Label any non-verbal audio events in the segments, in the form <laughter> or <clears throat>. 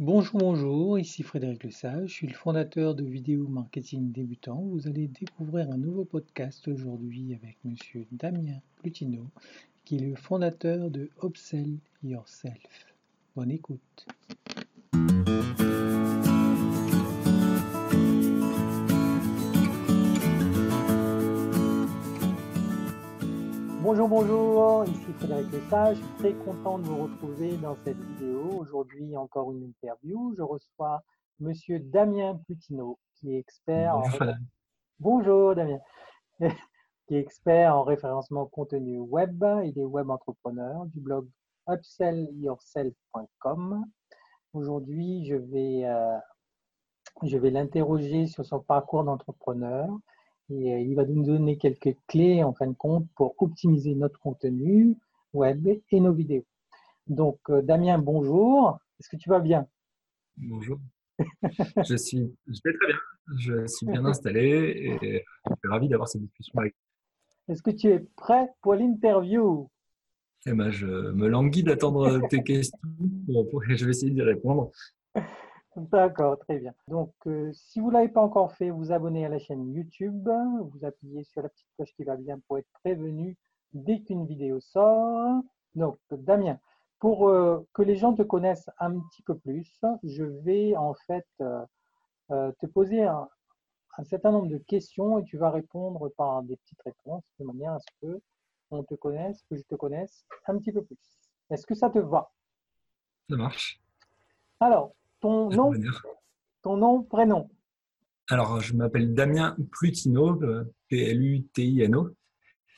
Bonjour, bonjour, ici Frédéric Lesage, je suis le fondateur de Vidéo Marketing Débutant. Vous allez découvrir un nouveau podcast aujourd'hui avec monsieur Damien Plutino, qui est le fondateur de Upsell Yourself. Bonne écoute. Bonjour, bonjour, ici Frédéric Lesage. Très content de vous retrouver dans cette vidéo. Aujourd'hui, encore une interview. Je reçois Monsieur Damien Plutino, qui est expert Bonjour, en... Bonjour Damien, <laughs> qui est expert en référencement contenu web. Il est web entrepreneur du blog upsellyourself.com. Aujourd'hui, je vais, euh, je vais l'interroger sur son parcours d'entrepreneur et euh, il va nous donner quelques clés en fin de compte pour optimiser notre contenu web et nos vidéos. Donc, euh, Damien, bonjour. Est-ce que tu vas bien? Bonjour. <laughs> je, suis, je vais très bien. Je suis bien installé et je suis ravi d'avoir cette discussion avec Est-ce que tu es prêt pour l'interview? Eh ben, Je me languis d'attendre tes questions et je vais essayer d'y répondre. <laughs> D'accord, très bien. Donc, euh, si vous ne l'avez pas encore fait, vous abonnez à la chaîne YouTube, vous appuyez sur la petite cloche qui va bien pour être prévenu dès qu'une vidéo sort. Donc, Damien, pour euh, que les gens te connaissent un petit peu plus, je vais en fait euh, te poser un, un, certain nombre de questions et tu vas répondre par des petites réponses de manière à ce que on te connaisse, que je te connaisse un petit peu plus. Est-ce que ça te va? Ça marche. Alors, ton nom, ton nom, prénom. Alors, je m'appelle Damien Plutino, P-L-U-T-I-N-O.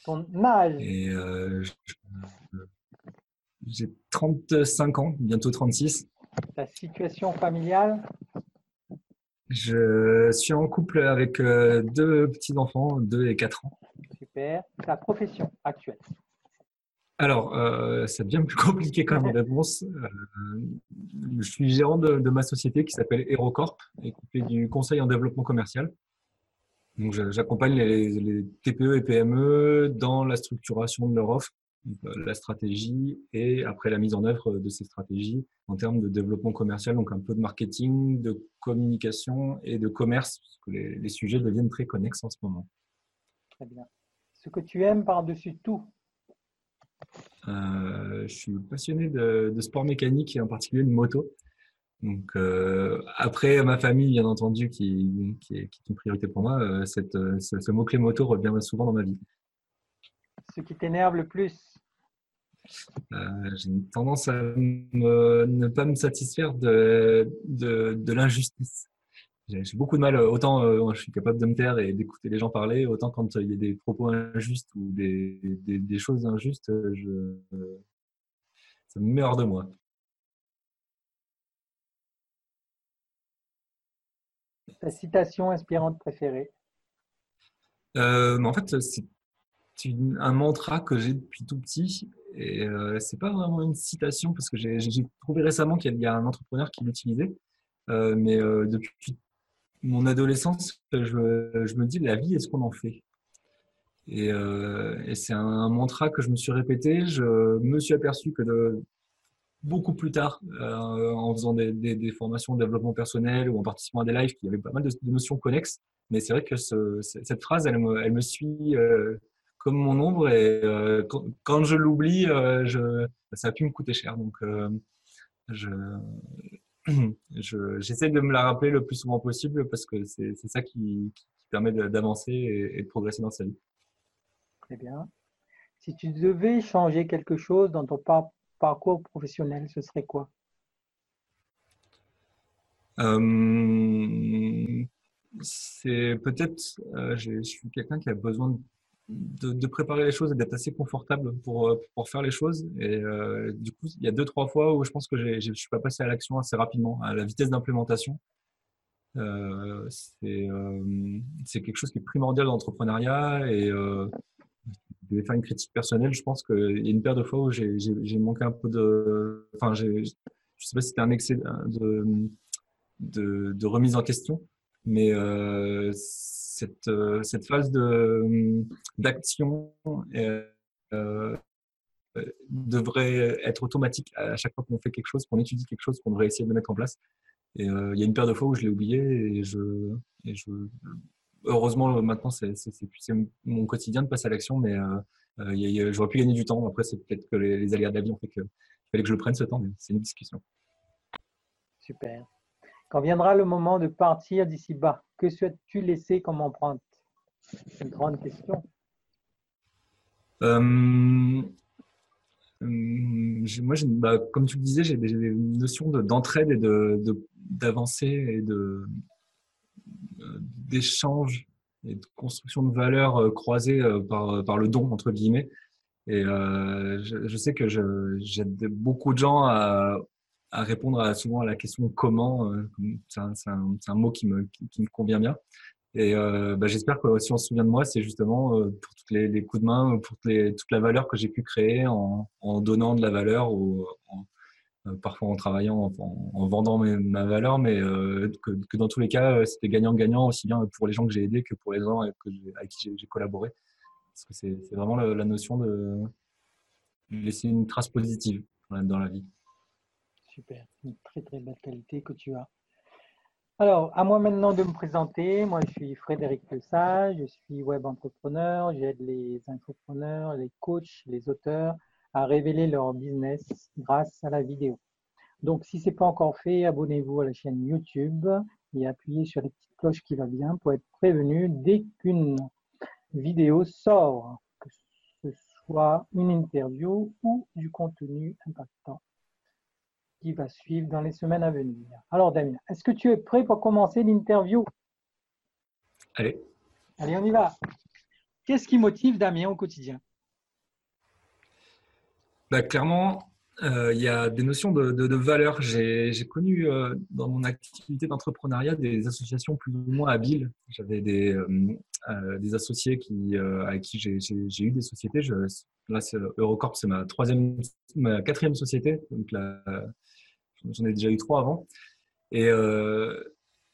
Ton âge Et euh, j'ai 35 ans, bientôt 36. Ta situation familiale Je suis en couple avec euh, deux petits-enfants, 2 et 4 ans. Super. Ta profession actuelle alors, euh, ça devient plus <laughs> compliqué comme réponse. Euh, je suis gérant de, de ma société qui s'appelle HeroCorp et qui fait du conseil en développement commercial. Donc, j'accompagne les, les, TPE et PME dans la structuration de leur offre, la stratégie et après la mise en œuvre de ces stratégies en termes de développement commercial, donc un peu de marketing, de communication et de commerce, parce que les, les sujets deviennent très connexes en ce moment. Très bien. Ce que tu aimes par-dessus tout euh, je suis passionné de, de, sport mécanique et en particulier de moto. Donc euh, après ma famille, bien entendu, qui, qui, est, qui est, une priorité pour moi, euh, cette, ce, ce mot-clé moto revient souvent dans ma vie. Ce qui t'énerve le plus? Euh, J'ai une tendance à me, ne pas me satisfaire de, de, de l'injustice. J'ai beaucoup de mal, autant euh, je suis capable de me taire et d'écouter les gens parler, autant quand il y a des propos injustes ou des, des, des choses injustes, je, ça me met hors de moi. Ta citation inspirante préférée? Euh, En fait, c'est un mantra que j'ai depuis tout petit et euh, c'est pas vraiment une citation parce que j'ai trouvé récemment qu'il y a un entrepreneur qui l'utilisait, euh, mais depuis mon adolescence, je, me dis la vie, est-ce qu'on en fait? Et, euh, et c'est un mantra que je me suis répété. Je me suis aperçu que de, beaucoup plus tard, euh, en faisant des, formations de développement personnel ou en participant à des lives, qu'il y avait pas mal de, notions connexes. Mais c'est vrai que ce, cette phrase, elle me, suit euh, comme mon ombre et quand, quand, je l'oublie, ça a pu me coûter cher. Donc, je, <clears throat> j'essaie de me la rappeler le plus souvent possible parce que c'est ça qui, qui permet d'avancer et, et, de progresser dans sa vie. Très bien. Si tu devais changer quelque chose dans ton par parcours professionnel, ce serait quoi? Euh, C'est peut-être, euh, je suis quelqu'un qui a besoin de de, préparer les choses et d'être assez confortable pour, pour faire les choses. Et euh, du coup, il y a deux, trois fois où je pense que je ne suis pas passé à l'action assez rapidement, à la vitesse d'implémentation. Euh, c'est euh, quelque chose qui est primordial dans l'entrepreneuriat et euh, je vais faire une critique personnelle. Je pense qu'il y a une paire de fois où j'ai manqué un peu de. Enfin, je ne sais pas si c'était un excès de, de, de, remise en question, mais euh, cette, euh, cette phase de d'action euh, devrait être automatique à chaque fois qu'on fait quelque chose, qu'on étudie quelque chose, qu'on devrait essayer de mettre en place. Et il y a une paire de fois où je l'ai oublié et je, heureusement, maintenant, c'est mon quotidien de passer à l'action, mais euh, j'aurais pu gagner du temps. Après, c'est peut-être que les, aléas de la vie ont fait qu'il fallait que je prenne ce temps, mais c'est une discussion. Super. Quand viendra le moment de partir d'ici bas, que souhaites-tu laisser comme empreinte? C'est une grande question. Euh, moi, bah, comme tu le disais, j'ai des, notions d'entraide et d'avancée de, et de d'échange et de construction de valeurs euh, croisées euh, par, euh, par le don, entre guillemets. Et je, sais que j'aide beaucoup de gens à, à répondre souvent à la question comment. c'est un, mot qui me, qui, me convient bien. Et bah, j'espère que si on se souvient de moi, c'est justement pour tous les, coups de main, pour les, toute la valeur que j'ai pu créer en, donnant de la valeur, ou euh, parfois en travaillant, en, vendant ma valeur, mais euh, que, dans tous les cas, euh, c'était gagnant-gagnant, aussi bien pour les gens que j'ai aidés que pour les gens avec, qui j'ai collaboré. Parce que c'est vraiment la, notion de laisser une trace positive dans la vie. Super, une très très belle qualité que tu as. Alors, à moi maintenant de me présenter. Moi, je suis Frédéric Lesage, je suis web entrepreneur. J'aide les entrepreneurs, les coachs, les auteurs à révéler leur business grâce à la vidéo. Donc, si ce n'est pas encore fait, abonnez-vous à la chaîne YouTube et appuyez sur la petite cloche qui va bien pour être prévenu dès qu'une vidéo sort, que ce soit une interview ou du contenu impactant qui va suivre dans les semaines à venir. Alors, Damien, est-ce que tu es prêt pour commencer l'interview? Allez. Allez, on y va. Qu'est-ce qui motive Damien au quotidien? Bah, Clairement, euh, il y a des notions de, de, valeur. J'ai connu euh, dans mon activité d'entrepreneuriat des associations plus ou moins habiles. J'avais des, euh, des associés qui, avec qui j'ai eu des sociétés. Je, là, Eurocorp, c'est ma troisième, ma quatrième société. Donc j'en ai déjà eu trois avant. Et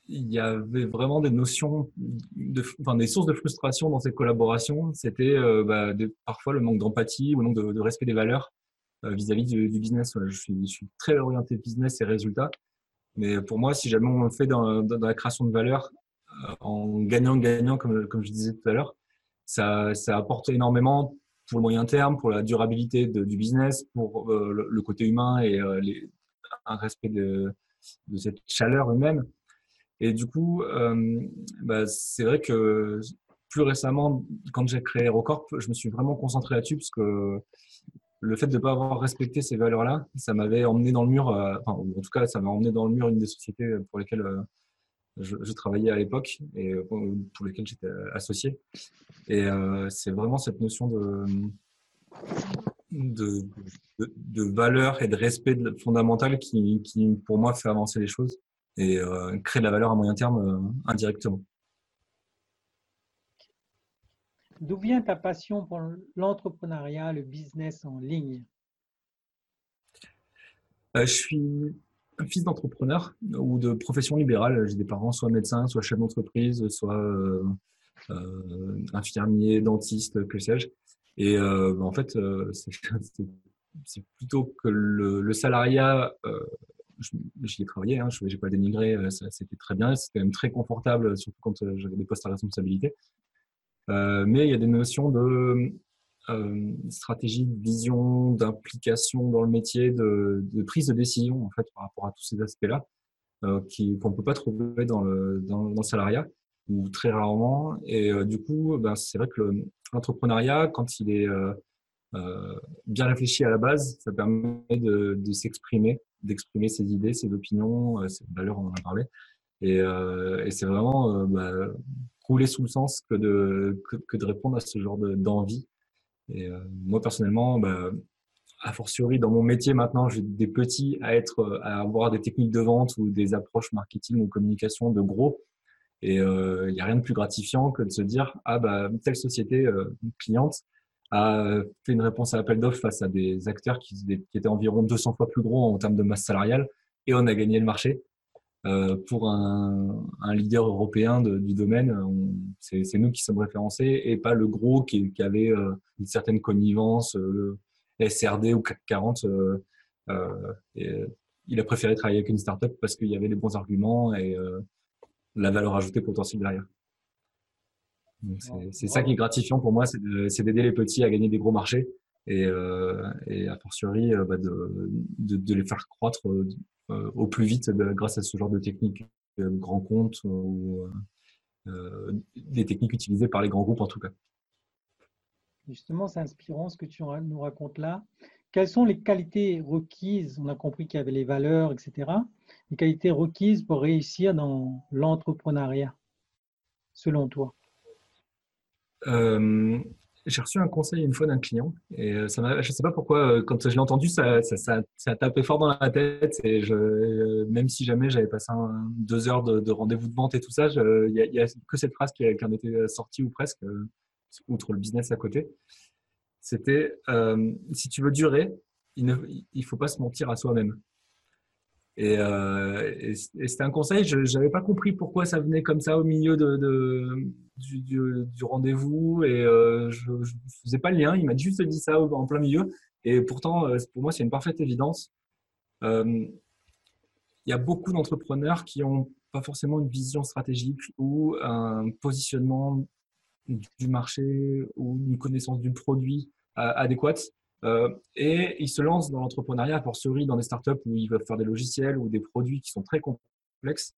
il y avait vraiment des notions, enfin, des sources de frustration dans ces collaborations. C'était bah, parfois le manque d'empathie ou le manque de, respect des valeurs. Euh, vis-à-vis du, business. Je, suis, très orienté business et résultats. Mais pour moi, si jamais on le fait dans, la création de valeur, euh, en gagnant-gagnant, comme, comme je disais tout à l'heure, ça apporte énormément pour le moyen terme, pour la durabilité du business, pour euh, le, côté humain et les, un respect de, cette chaleur humaine. Et du coup, euh, bah, c'est vrai que plus récemment, quand j'ai créé Aerocorp, je me suis vraiment concentré là-dessus parce que le fait de ne pas avoir respecté ces valeurs-là, ça m'avait emmené dans le mur, euh, enfin, en tout cas, ça m'a emmené dans le mur une des sociétés pour lesquelles euh, je, travaillais à l'époque et euh, pour lesquelles j'étais associé. Et c'est vraiment cette notion de, de, de, valeur et de respect fondamental qui, qui, pour moi, fait avancer les choses et crée de la valeur à moyen terme indirectement. D'où vient ta passion pour l'entrepreneuriat, le business en ligne? Euh, Je suis fils d'entrepreneur ou de profession libérale. J'ai des parents soit médecins, soit chefs d'entreprise, soit euh, euh, infirmiers, dentistes, que sais-je. Et en fait, <laughs> c'est plutôt que le, salariat, j'y ai travaillé, hein, je n'ai pas dénigré, c'était très bien, c'était même très confortable, surtout quand j'avais des postes à responsabilité. Euh, mais il y a des notions de euh, stratégie, de vision, d'implication dans le métier, de, prise de décision en fait par rapport à tous ces aspects-là euh, qu'on ne peut pas trouver dans le, dans, le salariat ou très rarement. Et du coup, ben, c'est vrai que l'entrepreneuriat, quand il est bien réfléchi à la base, ça permet de, de s'exprimer, d'exprimer ses idées, ses opinions, ses valeurs, on en a parlé. Et, et c'est vraiment bah, rouler sous le sens que de, que, de répondre à ce genre d'envie. Et euh, moi, personnellement, bah, a fortiori, dans mon métier maintenant, j'ai des petits à, être, à avoir des techniques de vente ou des approches marketing ou communication de gros. Et euh, il n'y a rien de plus gratifiant que de se dire, ah bah, telle société euh, cliente a fait une réponse à l'appel d'offres face à des acteurs qui, qui, étaient environ 200 fois plus gros en termes de masse salariale et on a gagné le marché. Euh, pour un, un, leader européen de, du domaine, c'est nous qui sommes référencés et pas le gros qui, qui avait euh, une certaine connivence. Euh, SRD ou CAC 40. et, il a préféré travailler avec une startup parce qu'il y avait les bons arguments et la valeur ajoutée potentielle derrière. C'est ça qui est gratifiant pour moi, c'est d'aider les petits à gagner des gros marchés et, euh, et a fortiori euh, bah de, de, de, les faire croître euh, au plus vite bah, grâce à ce genre de techniques grands comptes ou euh, des techniques utilisées par les grands groupes en tout cas. Justement, c'est inspirant ce que tu nous racontes là. Quelles sont les qualités requises? On a compris qu'il y avait les valeurs, etc. Les qualités requises pour réussir dans l'entrepreneuriat, selon toi? Euh, j'ai reçu un conseil une fois d'un client et euh, ça je ne sais pas pourquoi, euh, quand je l'ai entendu, ça, ça, ça, ça, a tapé fort dans la tête. Et je, euh, même si jamais j'avais passé deux heures de, de rendez-vous de vente et tout ça, il n'y a, que cette phrase qui, en était sortie ou presque, outre le business à côté. C'était si tu veux durer, il ne faut pas se mentir à soi-même. Et, euh, et, c'était un conseil, je n'avais pas compris pourquoi ça venait comme ça au milieu du, rendez-vous et euh, je ne faisais pas le lien. Il m'a juste dit ça en plein milieu. Et pourtant, euh, pour moi, c'est une parfaite évidence. Il y a beaucoup d'entrepreneurs qui n'ont pas forcément une vision stratégique ou un positionnement du marché ou une connaissance du produit adéquate et ils se lancent dans l'entrepreneuriat, pour fortiori dans des startups où ils veulent faire des logiciels ou des produits qui sont très complexes.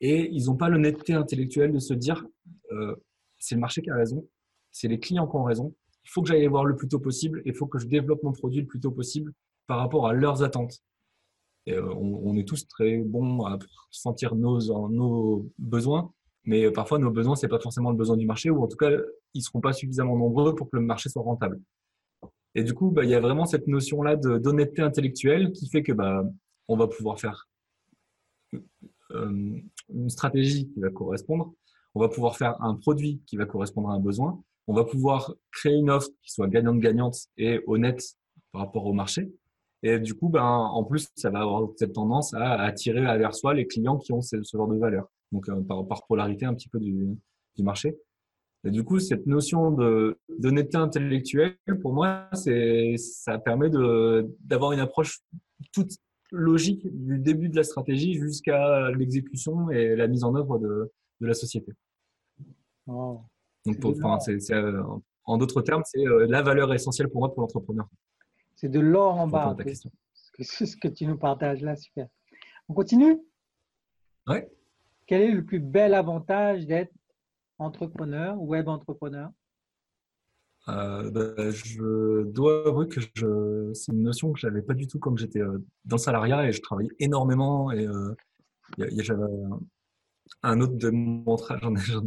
Et ils n'ont pas l'honnêteté intellectuelle de se dire euh, c'est le marché qui a raison, c'est les clients qui ont raison, il faut que j'aille les voir le plus tôt possible, il faut que je développe mon produit le plus tôt possible par rapport à leurs attentes. Et euh, on, est tous très bons à sentir nos, nos besoins, mais parfois nos besoins, c'est pas forcément le besoin du marché, ou en tout cas, ils seront pas suffisamment nombreux pour que le marché soit rentable. Et du coup, bah, il y a vraiment cette notion-là d'honnêteté intellectuelle qui fait que bah, on va pouvoir faire euh, une stratégie qui va correspondre, on va pouvoir faire un produit qui va correspondre à un besoin, on va pouvoir créer une offre qui soit gagnante-gagnante et honnête par rapport au marché. Et du coup, ben, en plus, ça va avoir cette tendance à attirer vers soi les clients qui ont ce, genre de valeur. Donc, euh, par, polarité un petit peu du marché. Et du coup, cette notion d'honnêteté intellectuelle, pour moi, ça permet d'avoir une approche toute logique du début de la stratégie jusqu'à l'exécution et la mise en œuvre de, de la société. Donc, enfin, euh, en d'autres termes, c'est euh, la valeur essentielle pour moi pour l'entrepreneur. C'est de l'or en bas. Ce que tu nous partages là, super. On continue? Oui. Quel est le plus bel avantage d'être entrepreneur, web entrepreneur? Euh, bah, je dois avouer que je, c'est une notion que j'avais pas du tout quand j'étais euh, dans le salariat et je travaillais énormément et euh, j'avais un autre mantra,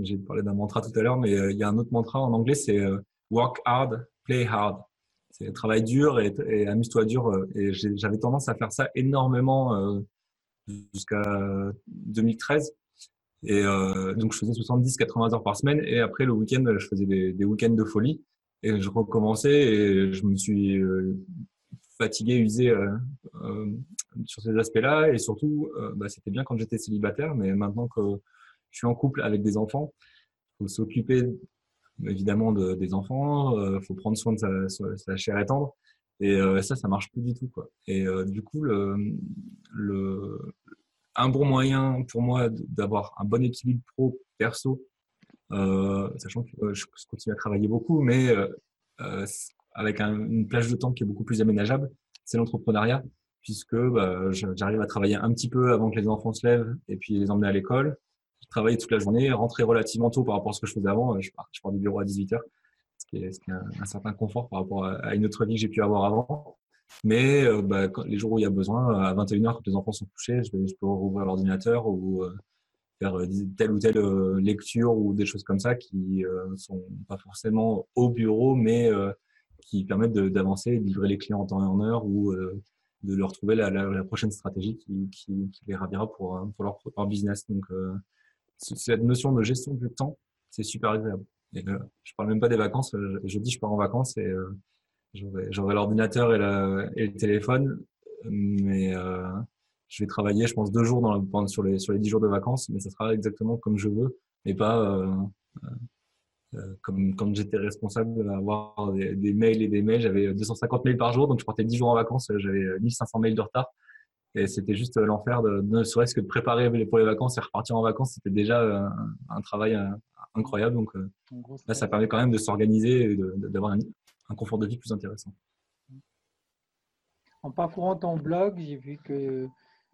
j'ai parlé d'un mantra tout à l'heure, mais il y a un autre mantra en anglais, c'est work hard, play hard. C'est travail dur et amuse-toi dur. Et j'avais tendance à faire ça énormément jusqu'à 2013. Et euh, donc, je faisais 70-80 heures par semaine. Et après, le week-end, je faisais des, week-ends de folie. Et je recommençais et je me suis euh, fatigué, usé euh, euh, sur ces aspects-là. Et surtout, bah, c'était bien quand j'étais célibataire. Mais maintenant que je suis en couple avec des enfants, il faut s'occuper évidemment de, des enfants. Il faut prendre soin de sa, sa chair et tendre. Et ça, ça marche plus du tout. Quoi. Et du coup, le, un bon moyen pour moi d'avoir un bon équilibre pro-perso, euh, sachant que euh, je continue à travailler beaucoup, mais euh, euh, avec un, une plage de temps qui est beaucoup plus aménageable, c'est l'entrepreneuriat, puisque bah, j'arrive à travailler un petit peu avant que les enfants se lèvent et puis les emmener à l'école. Je travaille toute la journée, rentrer relativement tôt par rapport à ce que je faisais avant. Je pars, je pars du bureau à 18h, ce qui est, un, certain confort par rapport à une autre vie que j'ai pu avoir avant. Mais euh, bah, les jours où il y a besoin, à 21h, quand les enfants sont couchés, je, peux rouvrir l'ordinateur ou euh, faire euh, telle ou telle lecture ou des choses comme ça qui euh, sont pas forcément au bureau, mais qui permettent d'avancer, de, livrer les clients en temps et en heure ou de leur trouver la, prochaine stratégie qui, les ravira pour, leur business. Donc, cette notion de gestion du temps, c'est super agréable. Et, je parle même pas des vacances. Je, je dis je pars en vacances et J'aurai l'ordinateur et, et, le téléphone, mais euh, je vais travailler, je pense, deux jours dans la, sur, les, sur les dix jours de vacances, mais ça sera exactement comme je veux, et pas euh, comme quand j'étais responsable d'avoir des, des, mails et des mails, j'avais 250 mails par jour, donc je partais 10 jours en vacances, j'avais 1500 mails de retard. Et c'était juste l'enfer, de, ne serait-ce que de préparer pour les vacances et repartir en vacances, c'était déjà un, travail incroyable. Donc là, ça permet quand même de s'organiser et d'avoir un, un confort de vie plus intéressant. En parcourant ton blog, j'ai vu que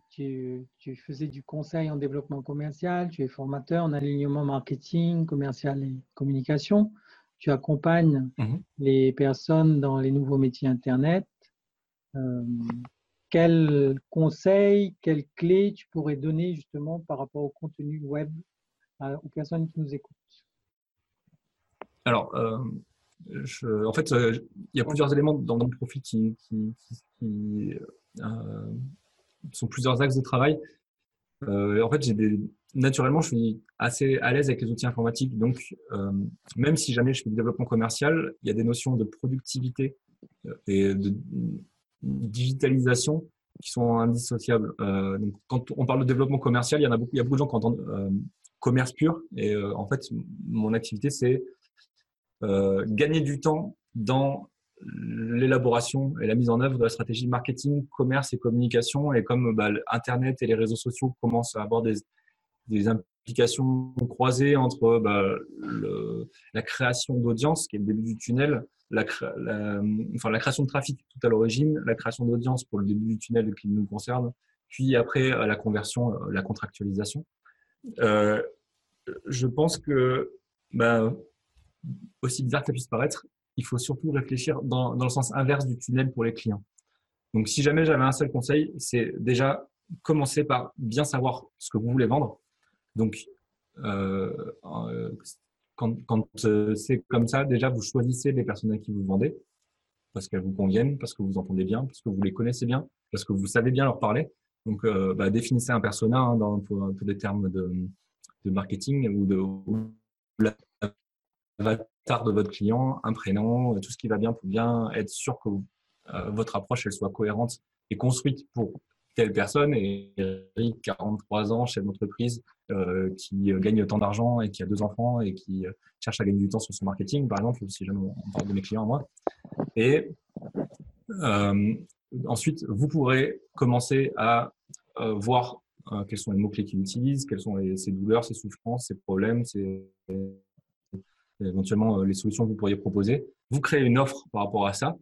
tu, faisais du conseil en développement commercial, tu es formateur en alignement marketing, commercial et communication. Tu accompagnes mhm. les personnes dans les nouveaux métiers Internet. Euh, quels conseils, quelles clés tu pourrais donner justement par rapport au contenu web aux personnes qui nous écoutent? Alors, euh, en fait, euh, il y a plusieurs éléments dans mon profil qui, euh, sont plusieurs axes de travail. Euh, en fait, naturellement, je suis assez à l'aise avec les outils informatiques. Donc, même si jamais je fais du développement commercial, il y a des notions de productivité et de digitalisation qui sont indissociables. donc, quand on parle de développement commercial, il y en a beaucoup, il y a beaucoup de gens qui entendent commerce pur. Et en fait, mon activité, c'est euh, gagner du temps dans l'élaboration et la mise en œuvre de la stratégie marketing, commerce et communication. Et comme bah, Internet et les réseaux sociaux commencent à avoir des, des implications croisées entre bah, le, la création d'audience, qui est le début du tunnel, la, enfin, la création de trafic tout à l'origine, la création d'audience pour le début du tunnel qui nous concerne, puis après la conversion, euh, la contractualisation. Euh, je pense que bah, aussi bizarre que ça puisse paraître, il faut surtout réfléchir dans, dans, le sens inverse du tunnel pour les clients. Donc, si jamais j'avais un seul conseil, c'est déjà commencer par bien savoir ce que vous voulez vendre. Donc, euh, euh quand, quand euh, c'est comme ça, déjà, vous choisissez les personnes à qui vous vendez parce qu'elles vous conviennent, parce que vous entendez bien, parce que vous les connaissez bien, parce que vous savez bien leur parler. Donc, bah, définissez un persona hein, pour, des termes de, de marketing ou de l'avatar de votre client, un prénom, tout ce qui va bien pour bien être sûr que euh, votre approche elle soit cohérente et construite pour telle personne. Et Eric, 43 ans, chef d'entreprise, euh, qui gagne tant d'argent et qui a deux enfants et qui euh, cherche à gagner du temps sur son marketing, par exemple, si jamais on parle de mes clients à moi. Et ensuite, vous pourrez commencer à voir quels sont les mots-clés qu'il utilise, quelles sont ses douleurs, ses souffrances, ses problèmes, ses, éventuellement euh, les solutions que vous pourriez proposer. Vous créez une offre par rapport à ça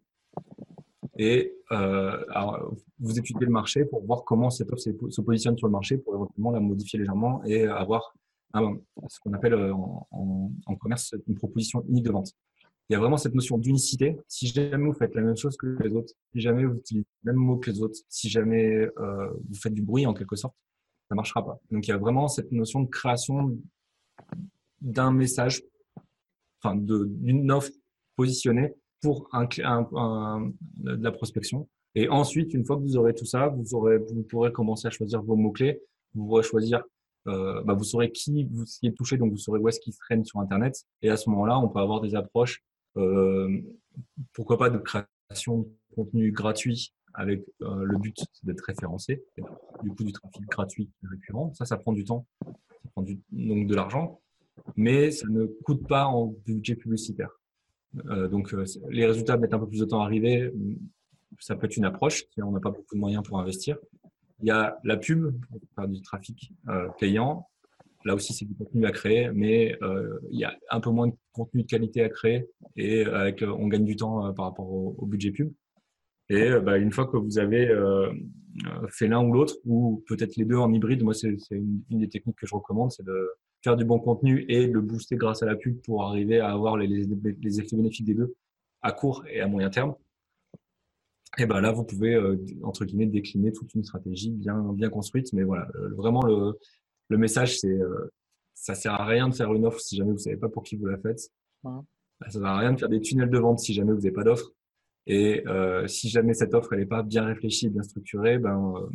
et euh, vous étudiez le marché pour voir comment cette offre se positionne sur le marché pour éventuellement la modifier légèrement et avoir ce qu'on appelle euh, en, commerce une proposition unique de vente. Il y a vraiment cette notion d'unicité. Si jamais vous faites la même chose que les autres, si jamais vous utilisez le même mot que les autres, si jamais vous faites du bruit en quelque sorte, ça marchera pas. Donc il y a vraiment cette notion de création d'un message enfin d'une offre positionnée pour un, un, de la prospection. Et ensuite, une fois que vous aurez tout ça, vous, aurez, vous pourrez commencer à choisir vos mots-clés. Vous pourrez choisir, euh, bah vous saurez qui vous y est touché, donc vous saurez où est-ce qu'il traîne sur Internet. Et à ce moment-là, on peut avoir des approches, euh, pourquoi pas de création de contenu gratuit avec euh, le but d'être référencé, du coup du trafic gratuit récurrent. Ça, ça prend du temps, ça prend du, donc de l'argent mais ça ne coûte pas en budget publicitaire. Euh, donc, euh, les résultats mettent un peu plus de temps à arriver. Ça peut être une approche si on n'a pas beaucoup de moyens pour investir. Il y a la pub pour faire du trafic euh, payant. Là aussi, c'est du contenu à créer, mais il y a un peu moins de contenu de qualité à créer et avec, on gagne du temps par rapport au, budget pub. Et bah, une fois que vous avez fait l'un ou l'autre, ou peut-être les deux en hybride, moi, c'est une, des techniques que je recommande, c'est de faire du bon contenu et le booster grâce à la pub pour arriver à avoir les, les, effets bénéfiques des deux à court et à moyen terme. Et ben là, vous pouvez euh, entre guillemets décliner toute une stratégie bien bien construite. Mais voilà, euh, vraiment le, le message, c'est euh, ça sert à rien de faire une offre si jamais vous savez pas pour qui vous la faites. Ça Ça sert à rien de faire des tunnels de vente si jamais vous n'avez pas d'offre. Et si jamais cette offre elle n'est pas bien réfléchie, bien structurée, ben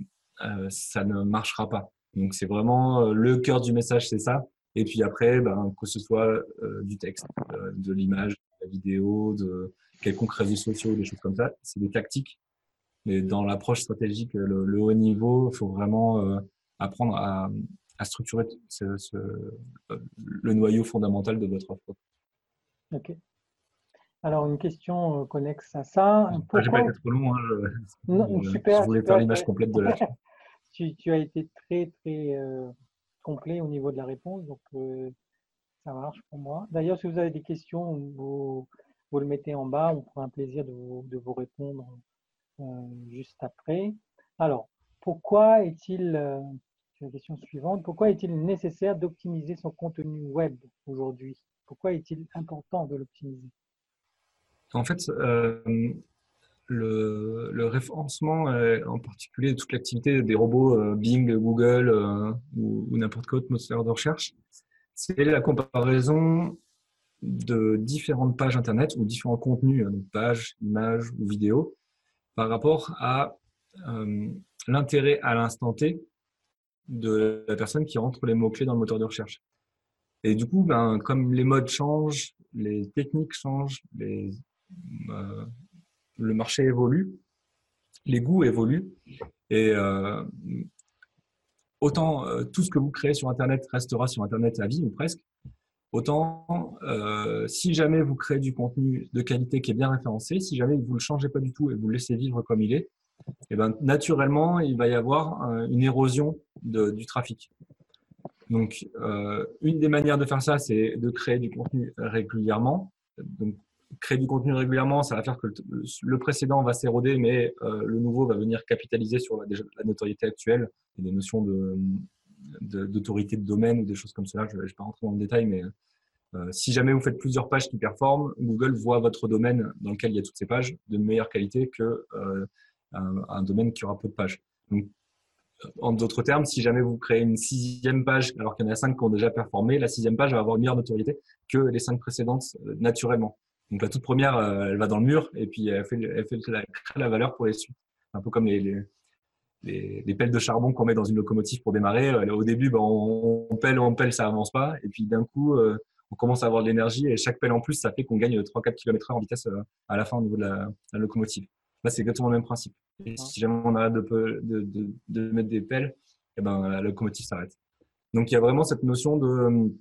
ça ne marchera pas. Donc c'est vraiment le cœur du message, c'est ça. Et puis après, ben, que ce soit euh, du texte, euh, de l'image, de la vidéo, de quelconques réseaux sociaux, des choses comme ça, c'est des tactiques. Mais dans l'approche stratégique, le, haut niveau, il faut vraiment euh, apprendre à, à structurer ce, ce, le noyau fondamental de votre offre. Ok. Alors, une question connexe à ça. Pourquoi... Je pas être trop long. Hein, je... Non, super, je voulais faire l'image complète de la <laughs> tu, tu, as été très, très euh, complet au niveau de la réponse, donc euh, ça marche pour moi. D'ailleurs, si vous avez des questions, vous, vous le mettez en bas. On prend un plaisir de vous, de vous répondre euh, juste après. Alors, pourquoi est-il, la question suivante, pourquoi est-il nécessaire d'optimiser son contenu web aujourd'hui? Pourquoi est-il important de l'optimiser? En fait, le, référencement, en particulier toute l'activité des robots euh, Bing, Google euh, ou, n'importe quel autre moteur de recherche, c'est la comparaison de différentes pages Internet ou différents contenus, hein, pages, images ou vidéos, par rapport à euh, l'intérêt à l'instant T de la personne qui rentre les mots-clés dans le moteur de recherche. Et du coup, ben, comme les modes changent, les techniques changent, les, le marché évolue, les goûts évoluent, et euh, autant euh, tout ce que vous créez sur Internet restera sur Internet à vie, ou presque, autant euh, si jamais vous créez du contenu de qualité qui est bien référencé, si jamais vous ne le changez pas du tout et vous le laissez vivre comme il est, eh ben, naturellement, il va y avoir une érosion du trafic. Donc, une des manières de faire ça, c'est de créer du contenu régulièrement. Créer du contenu régulièrement, ça va faire que le précédent va s'éroder, mais euh, le nouveau va venir capitaliser sur la, la notoriété actuelle et des notions d'autorité de, domaine ou des choses comme cela. Je ne vais pas rentrer dans le détail, mais euh, si jamais vous faites plusieurs pages qui performent, Google voit votre domaine dans lequel il y a toutes ces pages de meilleure qualité que euh, un, domaine qui aura peu de pages. Donc, en d'autres termes, si jamais vous créez une sixième page alors qu'il y en a cinq qui ont déjà performé, la sixième page va avoir une meilleure notoriété que les cinq précédentes naturellement. Donc la toute première, euh, elle va dans le mur et puis elle fait, elle fait la, la valeur pour les suites. Un peu comme les, les, les, pelles de charbon qu'on met dans une locomotive pour démarrer. Euh, au début, ben, on, pèle, on pèle, ça avance pas. Et puis d'un coup, euh, on commence à avoir de l'énergie et chaque pelle en plus, ça fait qu'on gagne 3-4 km h en vitesse à la fin au niveau de la, locomotive. Là, c'est exactement le même principe. Et si jamais on arrête de, de, de, de mettre des pelles, eh ben, la locomotive s'arrête. Donc il y a vraiment cette notion de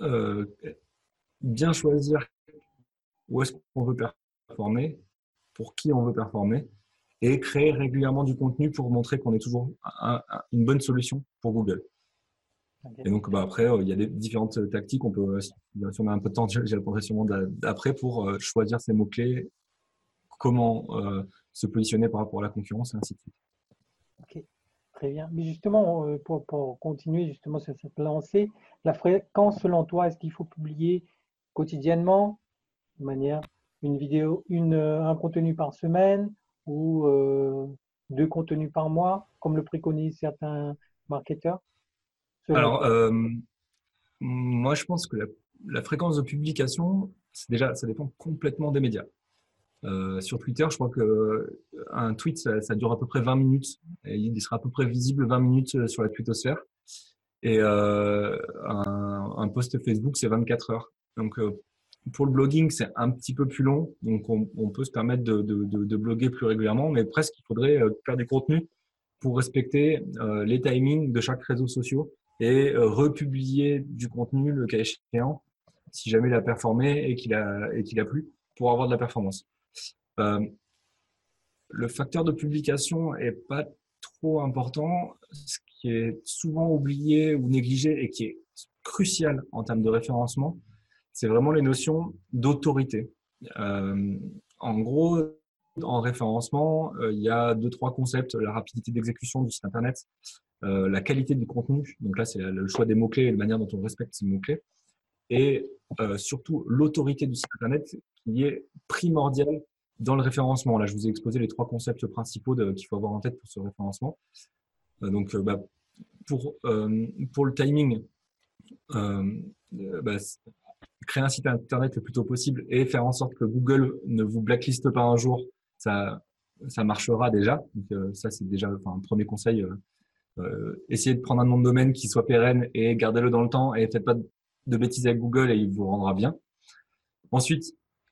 euh, bien choisir où est-ce qu'on veut performer, pour qui on veut performer, et créer régulièrement du contenu pour montrer qu'on est toujours une bonne solution pour Google. Et donc, bah, après, euh, il y a des différentes tactiques. On peut, si on a un peu de temps, <laughs> j'ai le sûrement d'après pour euh, choisir ces mots-clés, comment euh, se positionner par rapport à la concurrence et ainsi de suite. Ok, très bien. Mais justement, pour, pour continuer justement sur cette lancée, la fréquence selon toi, est-ce qu'il faut publier quotidiennement de manière une vidéo, une, euh, un contenu par semaine ou euh, deux contenus par mois, comme le préconisent certains marketeurs? Alors, euh, moi, je pense que la, fréquence de publication, déjà, ça dépend complètement des médias. sur Twitter, je crois que un tweet, ça, dure à peu près 20 minutes et il sera à peu près visible 20 minutes sur la twittosphère. Et un, un, post Facebook, c'est 24 heures. Donc, pour le blogging, c'est un petit peu plus long, donc on, peut se permettre de, bloguer plus régulièrement, mais presque il faudrait euh, faire du contenu pour respecter euh, les timings de chaque réseau social et euh, republier du contenu le cas échéant si jamais il a performé et qu'il a, et qu'il a plu pour avoir de la performance. le facteur de publication est pas trop important. Ce qui est souvent oublié ou négligé et qui est crucial en termes de référencement, c'est vraiment les notions d'autorité. Euh, en gros, en référencement, euh, il y a deux, trois concepts, la rapidité d'exécution du site Internet, euh, la qualité du contenu, donc là c'est le choix des mots-clés et la manière dont on respecte ces mots-clés, et surtout l'autorité du site Internet qui est primordiale dans le référencement. Là, je vous ai exposé les trois concepts principaux qu'il faut avoir en tête pour ce référencement. donc, bah, pour, le timing, bah, créer un site internet le plus tôt possible et faire en sorte que Google ne vous blackliste pas un jour, ça, ça marchera déjà. Donc, euh, ça, c'est déjà un premier conseil. Euh, euh, essayez de prendre un nom de domaine qui soit pérenne et gardez-le dans le temps et faites pas de bêtises avec Google et il vous rendra bien. Ensuite,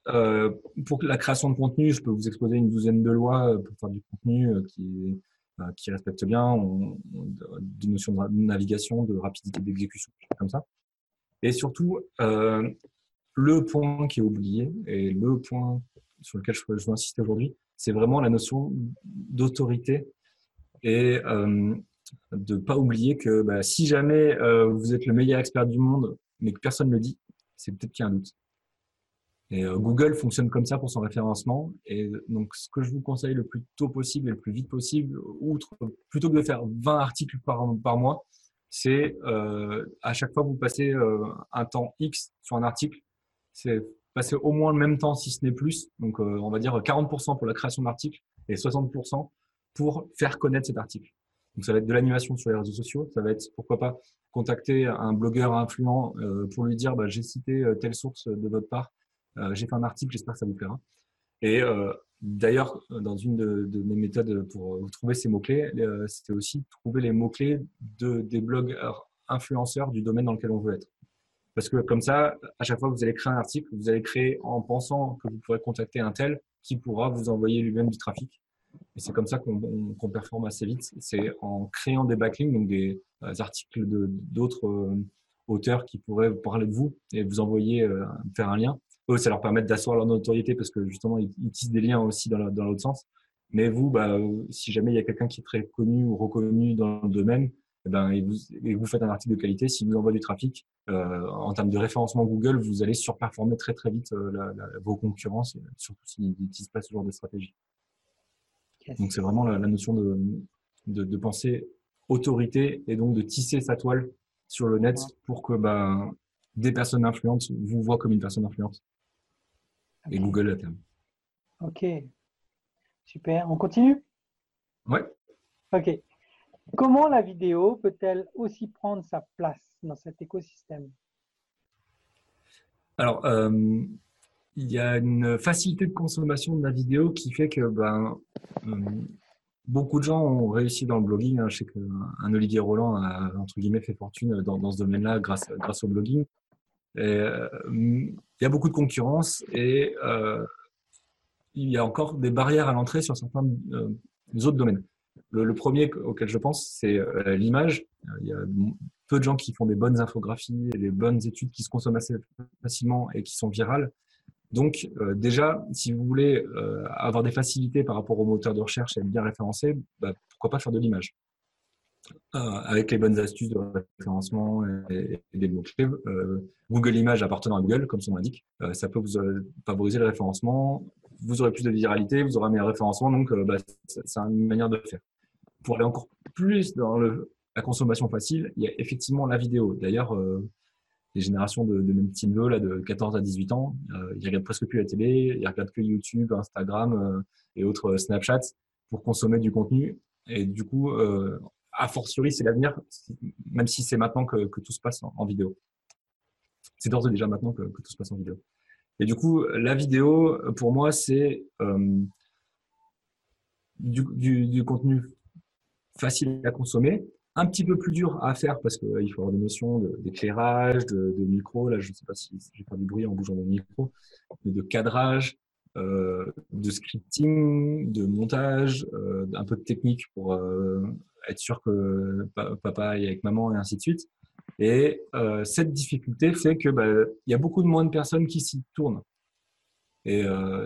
pour la création de contenu, je peux vous exposer une douzaine de lois pour faire du contenu qui, qui respecte bien des notions de navigation, de rapidité d'exécution, comme ça. Et surtout, euh, le point qui est oublié et le point sur lequel je, veux insister aujourd'hui, c'est vraiment la notion d'autorité et euh, de pas oublier que bah, si jamais euh, vous êtes le meilleur expert du monde, mais que personne ne le dit, c'est peut-être qu'il y a un doute. Et Google fonctionne comme ça pour son référencement. Et donc, ce que je vous conseille le plus tôt possible et le plus vite possible, outre, plutôt que de faire 20 articles par mois, c'est euh, à chaque fois que vous passez euh, un temps X sur un article, c'est passer au moins le même temps, si ce n'est plus. Donc, euh, on va dire 40% pour la création de l'article et 60% pour faire connaître cet article. Donc, ça va être de l'animation sur les réseaux sociaux. Ça va être, pourquoi pas, contacter un blogueur influent euh, pour lui dire, bah, j'ai cité euh, telle source de votre part, j'ai fait un article, j'espère que ça vous plaira. Et d'ailleurs, dans une de, mes méthodes pour trouver ces mots-clés, c'était aussi trouver les mots-clés de, des blogueurs influenceurs du domaine dans lequel on veut être. Parce que comme ça, à chaque fois que vous allez créer un article, vous allez créer en pensant que vous pourrez contacter un tel qui pourra vous envoyer lui-même du trafic. Et c'est comme ça qu'on performe assez vite. C'est en créant des backlinks, donc des, euh, articles d'autres euh, auteurs qui pourraient parler de vous et vous envoyer, euh, faire un lien. Eux, ça leur permet d'asseoir leur notoriété parce que justement, ils, tissent des liens aussi dans l'autre sens. Mais vous, bah, si jamais il y a quelqu'un qui est très connu ou reconnu dans le domaine, eh ben, et, vous, et vous faites un article de qualité, s'il vous envoie du trafic, euh, en termes de référencement Google, vous allez surperformer très très vite euh, la, la, vos concurrences, surtout s'ils n'utilisent pas ce genre de stratégie. Donc c'est vraiment la, la notion de, de, de, penser autorité et donc de tisser sa toile sur le net pour que bah, des personnes influentes vous voient comme une personne influente. Et Google à terme. Ok. Super. On continue? Ouais. Ok. Comment la vidéo peut-elle aussi prendre sa place dans cet écosystème? Alors, euh, il y a une facilité de consommation de la vidéo qui fait que ben, euh, beaucoup de gens ont réussi dans le blogging. Hein. Je sais qu'un Olivier Roland a, entre guillemets, fait fortune dans, dans ce domaine-là grâce, grâce au blogging. Euh, il y a beaucoup de concurrence et euh, il y a encore des barrières à l'entrée sur certains euh, autres domaines. Le, premier auquel je pense, c'est l'image. Il y a peu de gens qui font des bonnes infographies et des bonnes études qui se consomment assez facilement et qui sont virales. Donc, déjà, si vous voulez avoir des facilités par rapport au moteur de recherche et être bien référencé, bah, pourquoi pas faire de l'image avec les bonnes astuces de référencement et, des mots-clés. Google Images appartenant à Google, comme son nom l'indique, ça peut vous favoriser le référencement. Vous aurez plus de viralité, vous aurez un meilleur référencement, donc bah, c'est une manière de faire pour aller encore plus dans la consommation facile, il y a effectivement la vidéo. D'ailleurs, euh, les générations de, de même petit neveu, là, de 14 à 18 ans, euh, ils regardent presque plus la télé, ils regardent que YouTube, Instagram euh, et autres euh, Snapchat pour consommer du contenu. Et du coup, euh, a fortiori, c'est l'avenir, même si c'est maintenant que, tout se passe en, vidéo. C'est d'ores et déjà maintenant que, tout se passe en vidéo. Et du coup, la vidéo, pour moi, c'est euh, du, contenu facile à consommer, un petit peu plus dur à faire parce qu'il euh, faut avoir des notions d'éclairage, de, de, micro. Là, je ne sais pas si vais faire du bruit en bougeant mon micro, mais de cadrage, de scripting, de montage, euh, un peu de technique pour euh, être sûr que papa est avec maman et ainsi de suite. Et euh, cette difficulté fait que bah, il y a beaucoup de moins de personnes qui s'y tournent. Et euh,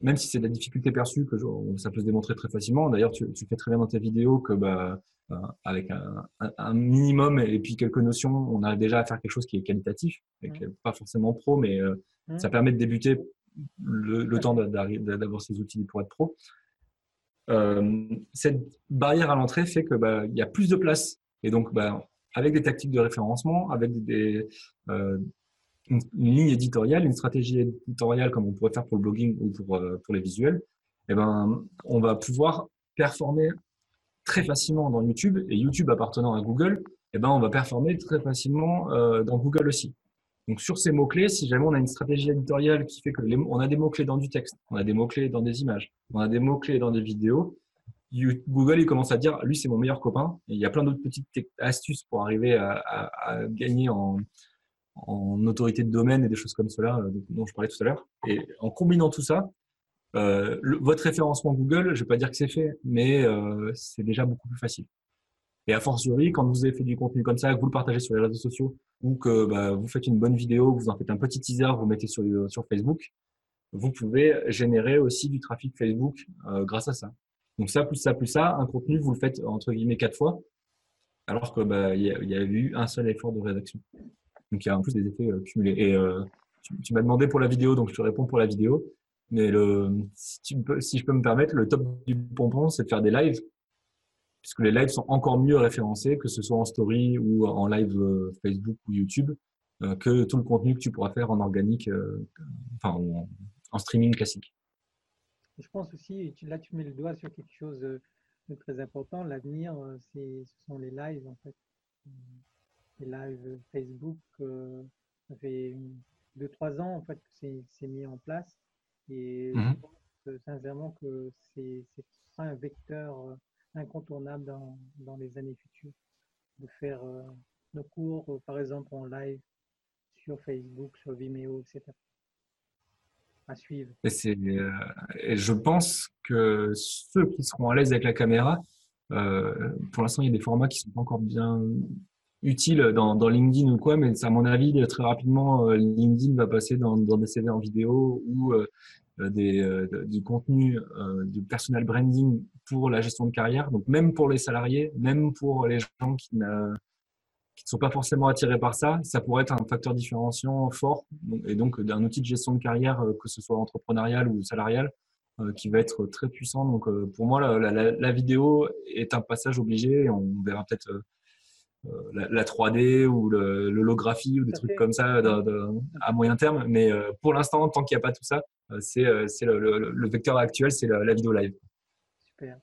même si c'est de la difficulté perçue, que ça peut se démontrer très facilement. D'ailleurs, tu, tu, fais très bien dans tes vidéos que bah, euh, avec un, un, minimum et puis quelques notions, on a déjà à faire quelque chose qui est qualitatif, et qui est pas forcément pro, mais euh, mmh. ça permet de débuter le, temps d'avoir ces outils pour être pro. Euh, cette barrière à l'entrée fait que bah, il y a plus de place et donc bah, avec des tactiques de référencement, avec euh, une, ligne éditoriale, une stratégie éditoriale comme on pourrait faire pour le blogging ou pour, euh, pour les visuels, eh ben, on va pouvoir performer très facilement dans YouTube et YouTube appartenant à Google, eh ben, on va performer très facilement dans Google aussi. Donc sur ces mots-clés, si jamais on a une stratégie éditoriale qui fait que on a des mots-clés dans du texte, on a des mots-clés dans des images, on a des mots-clés dans des vidéos, Google il commence à dire lui c'est mon meilleur copain. Il y a plein d'autres petites astuces pour arriver à, à, à gagner en, autorité de domaine et des choses comme cela euh, dont je parlais tout à l'heure. Et en combinant tout ça, euh, votre référencement Google, je vais pas dire que c'est fait, mais euh, c'est déjà beaucoup plus facile. Et a fortiori, quand vous avez fait du contenu comme ça, que vous le partagez sur les réseaux sociaux, ou que bah, vous faites une bonne vidéo, vous en faites un petit teaser, vous mettez sur, sur Facebook, vous pouvez générer aussi du trafic Facebook euh, grâce à ça. Donc ça, plus ça, plus ça, un contenu, vous le faites entre guillemets quatre fois, alors que bah, y, a, y a eu un seul effort de rédaction. Donc il y a en plus des effets euh, cumulés. Et euh, tu, tu m'as demandé pour la vidéo, donc je te réponds pour la vidéo. Mais le, si, tu peux, si je peux me permettre, le top du pompon, c'est de faire des lives, puisque les lives sont encore mieux référencés, que ce soit en story ou en live euh, Facebook ou YouTube, euh, que tout le contenu que tu pourras faire en organique, euh, enfin en, en, streaming classique. Je pense aussi, là tu mets le doigt sur quelque chose de très important. L'avenir, ce sont les lives en fait. Les lives Facebook, ça fait deux, trois ans en fait que c'est mis en place. Et mmh. je pense sincèrement que c'est un vecteur incontournable dans, dans, les années futures de faire euh, nos cours, euh, par exemple, en live sur Facebook, sur Vimeo, etc. À suivre. Et, et je pense que ceux qui seront à l'aise avec la caméra, pour l'instant, il y a des formats qui sont encore bien utile dans, LinkedIn ou quoi, mais à mon avis, très rapidement, euh, LinkedIn va passer dans, dans des CV en vidéo ou euh, euh, du contenu du personal branding pour la gestion de carrière. Donc même pour les salariés, même pour les gens qui, qui ne sont pas forcément attirés par ça, ça pourrait être un facteur différenciant fort et donc d'un outil de gestion de carrière, que ce soit entrepreneurial ou salarial, qui va être très puissant. Donc pour moi, la, la, la, vidéo est un passage obligé. On verra peut-être euh, la, 3D ou l'holographie ou des trucs comme ça à moyen terme. Mais euh, pour l'instant, tant qu'il n'y a pas tout ça, euh, c'est le, le, vecteur actuel, c'est la, vidéo live. Super.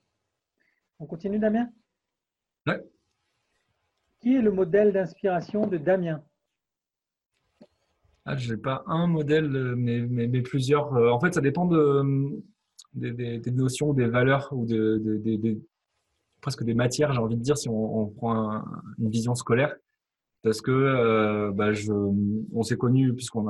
On continue, Damien? Ouais. Qui est le modèle d'inspiration de Damien? Ah, Je n'ai pas un modèle, mais, mais, plusieurs. En fait, ça dépend de, des, des, notions, des valeurs ou de, des, presque des matières, j'ai envie de dire, si on, prend une vision scolaire. Parce que euh, bah, je, on s'est connus puisqu'on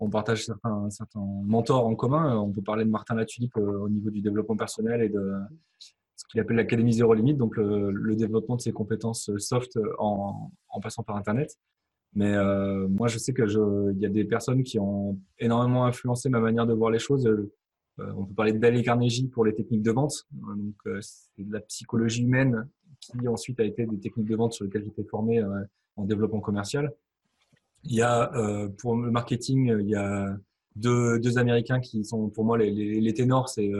on partage certains, certains mentors en commun. On peut parler de Martin Latulippe euh, au niveau du développement personnel et de ce qu'il appelle l'académie zéro limite, donc le, le, développement de ses compétences soft en, en passant par Internet. Mais euh, moi, je sais que il y a des personnes qui ont énormément influencé ma manière de voir les choses. Euh, on peut parler de Dale Carnegie pour les techniques de vente. Donc, euh, c'est de la psychologie humaine qui ensuite a été des techniques de vente sur lesquelles j'étais formé euh, en développement commercial. Il y a, pour le marketing, il y a deux, Américains qui sont pour moi les, ténors. C'est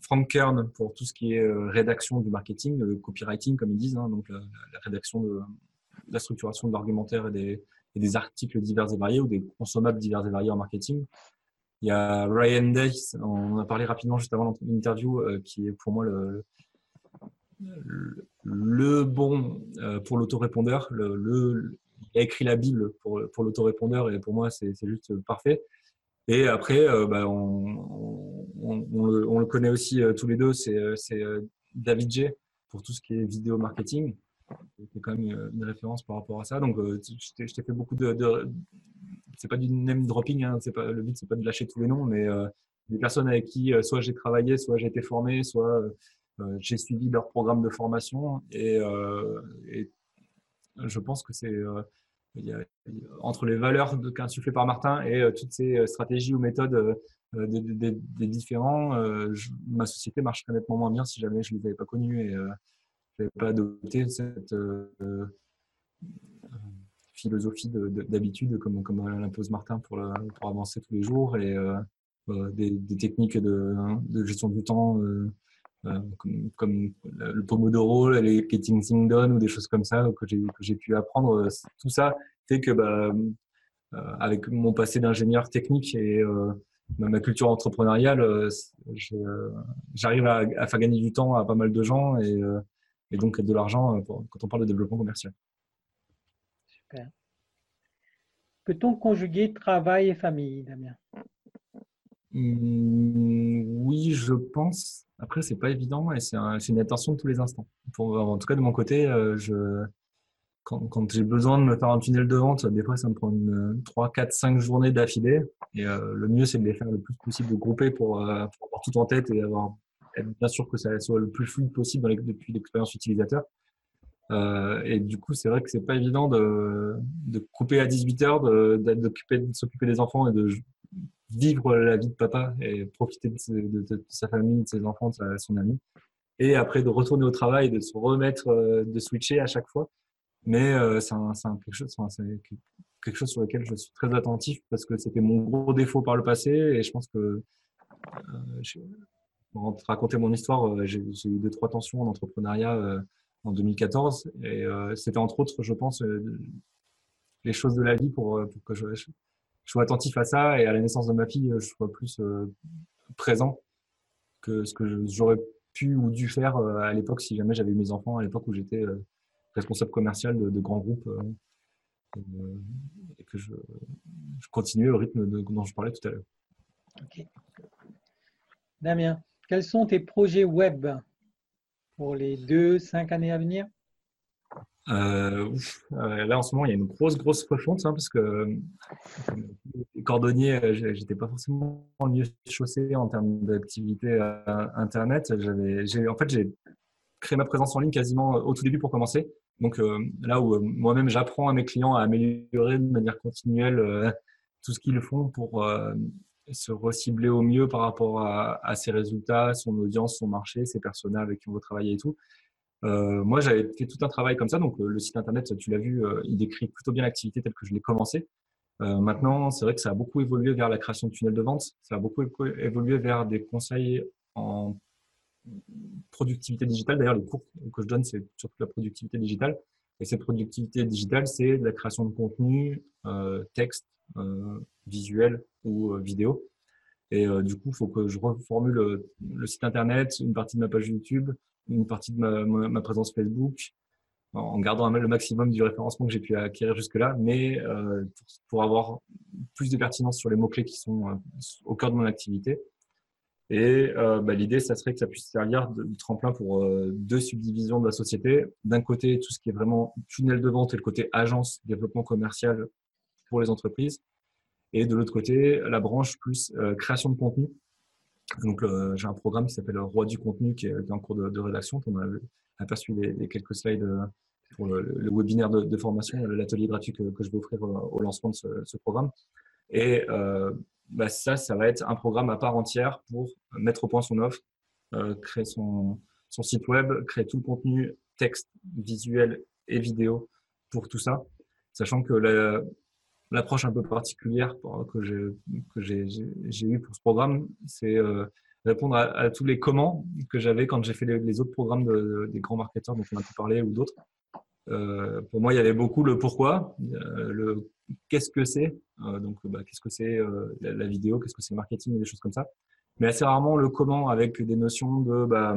Frank Kern pour tout ce qui est rédaction du marketing, le copywriting comme ils disent, hein, donc la, rédaction de, la structuration de l'argumentaire et des, articles divers et variés ou des consommables divers et variés en marketing. Il y a Ryan Day, on en a parlé rapidement juste avant l'interview, euh, qui est pour moi le, bon euh, pour l'autorépondeur. Le, a écrit la Bible pour, pour l'autorépondeur et pour moi, c'est juste parfait. Et après, euh, bah, on, le, connaît aussi tous les deux, c'est David J pour tout ce qui est vidéo marketing. C'est quand même une référence par rapport à ça. Donc, je t'ai fait beaucoup de, de, c'est pas du name dropping, hein, c'est pas le but, c'est pas de lâcher tous les noms, mais euh, des personnes avec qui euh, soit j'ai travaillé, soit j'ai été formé, soit euh, j'ai suivi leur programme de formation. Et, je pense que c'est entre les valeurs qu'insufflées par Martin et toutes ces stratégies ou méthodes des, différents, ma société marcherait nettement moins bien si jamais je les avais pas connus et je n'avais pas adopté cette philosophie d'habitude comme, comme l'impose Martin pour, pour avancer tous les jours et euh, euh, des, techniques de, gestion du temps euh, comme, comme, le Pomodoro, les Getting Things Done ou des choses comme ça que j'ai pu apprendre. Tout ça fait que bah, avec mon passé d'ingénieur technique et ma culture entrepreneuriale, j'arrive à, à, faire gagner du temps à pas mal de gens et, et donc de l'argent quand on parle de développement commercial. Peut-on conjuguer travail et famille, Damien mmh, Oui, je pense. Après, c'est pas évident et c'est une attention de tous les instants. en tout cas, de mon côté, euh, quand, j'ai besoin de me faire un tunnel de vente, des fois, ça me prend une, 3, 4, 5 journées d'affilée. Et euh, le mieux, c'est de les faire le plus possible de grouper pour, euh, pour avoir tout en tête et avoir, être bien sûr que ça soit le plus fluide possible depuis l'expérience utilisateur. Et du coup, c'est vrai que c'est pas évident de, de, couper à 18 heures, de, de s'occuper des enfants et de vivre la vie de papa et profiter de, sa famille, de ses enfants, de son ami. Et après, de retourner au travail, de se remettre, de switcher à chaque fois. Mais c'est quelque, chose, quelque chose sur lequel je suis très attentif parce que c'était mon gros défaut par le passé et je pense que pour raconter mon histoire, euh, j'ai eu deux, trois tensions en entrepreneuriat euh, en 2014. Et euh, c'était entre autres, je pense, les choses de la vie pour, que je, sois attentif à ça et à la naissance de ma fille, je sois plus présent que ce que j'aurais pu ou dû faire à l'époque si jamais j'avais eu mes enfants, à l'époque où j'étais responsable commercial de, grands groupes et que je, continuais au rythme dont je parlais tout à l'heure. Damien quels sont tes projets web? Pour les deux, cinq années à venir? Euh, euh, là, en ce moment, il y a une grosse, grosse refonte hein, parce que euh, cordonnier, j'étais pas forcément le mieux chaussé en termes d'activité Internet. J'avais, en fait, j'ai créé ma présence en ligne quasiment au tout début pour commencer. Donc là où moi-même, j'apprends à mes clients à améliorer de manière continuelle tout ce qu'ils font pour se recibler au mieux par rapport à, ses résultats, son audience, son marché, ses personnages avec qui on veut travailler et tout. Euh, moi, j'avais fait tout un travail comme ça. Donc, le site internet, tu l'as vu, euh, il décrit plutôt bien l'activité telle que je l'ai commencé. Euh, maintenant, c'est vrai que ça a beaucoup évolué vers la création de tunnels de vente. Ça a beaucoup évolué vers des conseils en productivité digitale. D'ailleurs, les cours que je donne, c'est surtout la productivité digitale. Et cette productivité digitale, c'est la création de contenu, texte, visuel ou euh, vidéo. Et euh, du coup, il faut que je reformule le, site internet, une partie de ma page YouTube, une partie de ma, présence Facebook, en gardant le maximum du référencement que j'ai pu acquérir jusque-là, mais euh, pour, avoir plus de pertinence sur les mots-clés qui sont au cœur de mon activité. Et bah, l'idée, ça serait que ça puisse servir de, tremplin pour deux subdivisions de la société. D'un côté, tout ce qui est vraiment tunnel de vente et le côté agence, développement commercial pour les entreprises. Et de l'autre côté, la branche plus euh, création de contenu. Donc, j'ai un programme qui s'appelle Roi du contenu qui est, en cours de, rédaction. On a aperçu les, quelques slides euh, pour le, webinaire de, formation, l'atelier gratuit que, je vais offrir euh, au lancement de ce, programme. Et bah, ça, ça va être un programme à part entière pour mettre au point son offre, créer son, son site web, créer tout le contenu, texte, visuel et vidéo pour tout ça. Sachant que l'approche un peu particulière que j'ai eue pour ce programme, c'est euh, répondre à, tous les comment que j'avais quand j'ai fait les, autres programmes de, des grands marketeurs dont on a pu parler ou d'autres. Euh, pour moi, il y avait beaucoup le pourquoi, euh, le qu'est-ce que c'est, donc bah, qu'est-ce que c'est la, vidéo, qu'est-ce que c'est le marketing et des choses comme ça. Mais assez rarement le comment avec des notions de bah,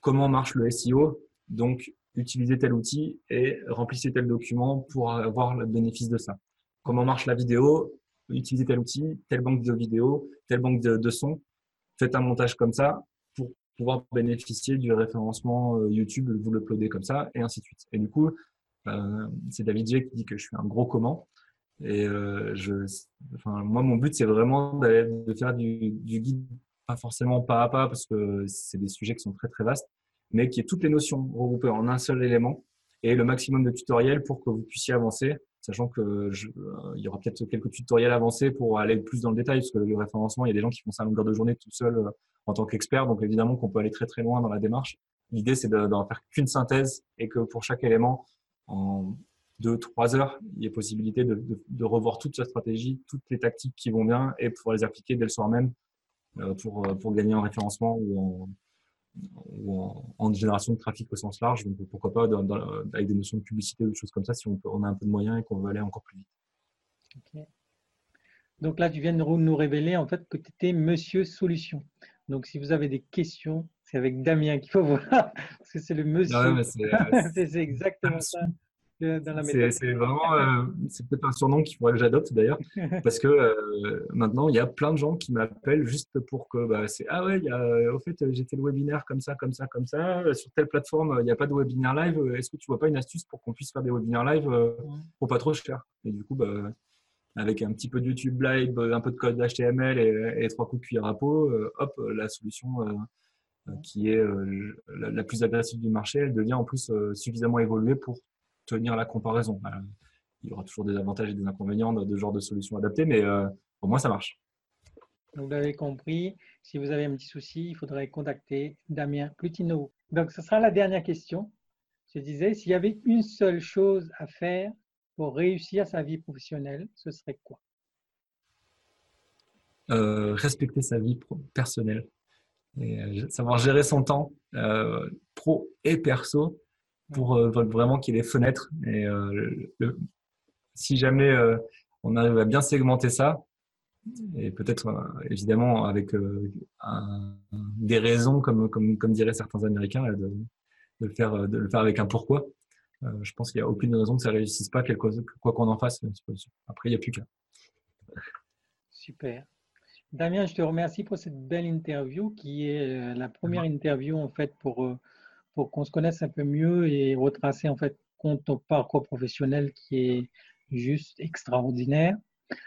comment marche le SEO, donc utiliser tel outil et remplissez tel document pour avoir le bénéfice de ça comment marche la vidéo, utilisez tel outil, telle banque de vidéo, telle banque de, de son. Faites un montage comme ça pour pouvoir bénéficier du référencement euh, YouTube, vous l'uploadez comme ça, et ainsi de suite. Et du coup, euh, c'est David J qui dit que je suis un gros comment. Et euh, je, enfin, moi, mon but, c'est vraiment de faire du, du, guide, pas forcément pas à pas, parce que c'est des sujets qui sont très très vastes, mais qui est toutes les notions regroupées en un seul élément et le maximum de tutoriels pour que vous puissiez avancer sachant que euh, il y aura peut-être quelques tutoriels avancés pour aller plus dans le détail, parce que le référencement, il y a des gens qui font ça à longueur de journée tout seul euh, en tant qu'expert, donc évidemment qu'on peut aller très très loin dans la démarche. L'idée, c'est d'en faire qu'une synthèse et que pour chaque élément, en deux, trois heures, il y ait possibilité de, de, revoir toute sa stratégie, toutes les tactiques qui vont bien et pouvoir les appliquer dès le soir même euh, pour, pour gagner en référencement ou en, ou en, génération de trafic au sens large. Donc pourquoi pas avec des notions de publicité ou des choses comme ça si on, on a un peu de moyens et qu'on veut aller encore plus vite. Donc là, tu viens de nous révéler en fait que tu étais Monsieur Solution. Donc si vous avez des questions, c'est avec Damien qu'il faut voir <laughs> parce que c'est le Monsieur. Euh, <laughs> c'est exactement ça. C'est vraiment, euh, c'est peut-être un surnom qu'il faudrait que j'adopte d'ailleurs, <laughs> parce que euh, maintenant il y a plein de gens qui m'appellent juste pour que bah, c'est ah ouais, il y a, au fait j'ai fait le webinaire comme ça, comme ça, comme ça, sur telle plateforme il n'y a pas de webinaire live, est-ce que tu vois pas une astuce pour qu'on puisse faire des webinaires live pour pas trop cher? Et du coup, bah, avec un petit peu de YouTube live, un peu de code HTML et, et trois coups de cuillère à peau, hop, la solution qui est la, plus agressive du marché, elle devient en plus suffisamment évoluée pour tenir la comparaison. il y aura toujours des avantages et des inconvénients de, de genre de solutions adaptées, mais pour moi, ça marche. Vous l'avez compris, si vous avez un petit souci, il faudrait contacter Damien Plutino. Donc, ce sera la dernière question. Je disais, s'il y avait une seule chose à faire pour réussir sa vie professionnelle, ce serait quoi? Euh, Respecter sa vie personnelle et euh, savoir gérer son temps euh, pro et perso pour vraiment qu'il y ait des fenêtres. Et si jamais on arrive à bien segmenter ça, et peut-être évidemment avec des raisons, comme, comme, comme diraient certains Américains, de, de, le faire, de le faire avec un pourquoi. je pense qu'il n'y a aucune raison que ça ne réussisse pas, quoi qu'on en fasse. Après, il n'y a plus qu'à. Super. Damien, je te remercie pour cette belle interview qui est euh, la première interview en fait pour, euh, pour qu'on se connaisse un peu mieux et retracer en fait ton parcours professionnel qui est juste extraordinaire.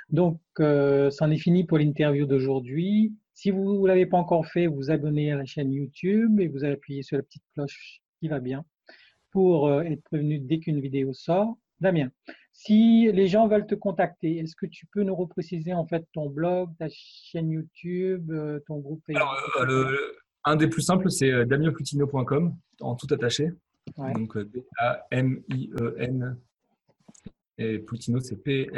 Donc, euh, c'en est fini pour l'interview d'aujourd'hui. Si vous ne l'avez pas encore fait, vous abonnez à la chaîne YouTube et vous appuyez sur la petite cloche qui va bien pour être prévenu dès qu'une vidéo sort. Damien, si les gens veulent te contacter, est-ce que tu peux nous repréciser en fait ton blog, ta chaîne YouTube, euh, ton groupe Facebook? Un des plus simples, c'est euh, damienplutino.com, en tout attaché. Donc D-A-M-I-E-N. Et Plutino, c'est P-L-U-T-I-N-O.com.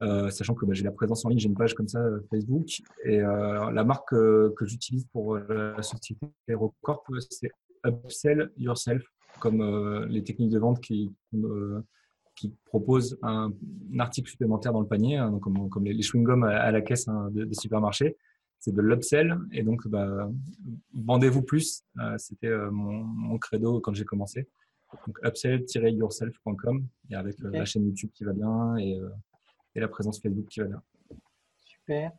Euh, sachant que bah, j'ai la présence en ligne, j'ai une page comme ça Facebook. Et la marque que j'utilise pour la société Aerocorp, c'est Upsell Yourself comme euh, les techniques de vente qui, euh, qui proposent un, article supplémentaire dans le panier, hein, donc comme, comme, les, chewing-gums à, la caisse hein, des supermarchés. C'est de l'upsell et donc bah, vendez-vous plus. Euh, c'était mon, credo quand j'ai commencé. Donc upsell-yourself.com et avec la chaîne YouTube qui va bien et, et la présence Facebook qui va bien. Super.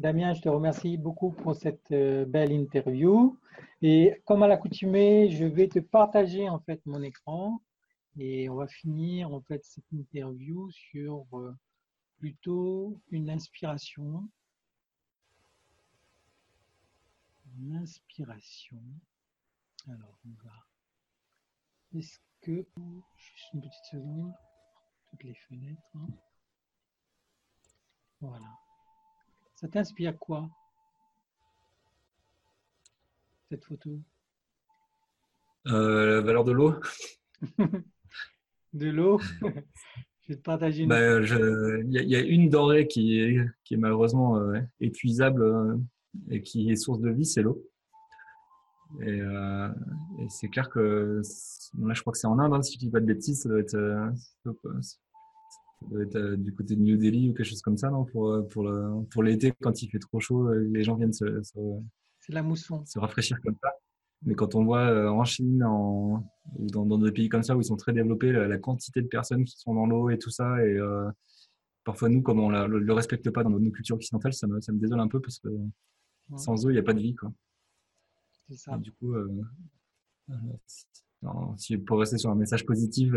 Damien, je te remercie beaucoup pour cette euh, belle interview. Et comme à l'accoutumée, je vais te partager en fait mon écran et on va finir en fait cette interview sur euh, plutôt une inspiration. Inspiration. Alors, on va. Est-ce que. Juste une petite seconde? Toutes les fenêtres. Hein. Voilà. Ça t'inspire quoi? Cette photo? Euh, La valeur de l'eau? <laughs> de l'eau? <laughs> Je vais te partager une. Bah, il y, a une denrée qui est, qui est malheureusement euh, épuisable euh, et qui est source de vie, c'est l'eau. Et, c'est clair que là, je crois que c'est en Inde, hein, si je dis pas de bêtises, ça doit être, ça doit être euh, du côté de New Delhi ou quelque chose comme ça, non Pour, euh, pour, pour l'été, quand il fait trop chaud, euh, les gens viennent se, c'est la mousson. se rafraîchir comme ça. Mais quand on voit en Chine en, ou dans, dans, des pays comme ça où ils sont très développés, la, quantité de personnes qui sont dans l'eau et tout ça, et parfois nous, comme on ne le, respecte pas dans nos cultures occidentales, ça me, ça me désole un peu parce que sans eau, il n'y a pas de vie. Quoi. Du coup, si, pour rester sur un message positif,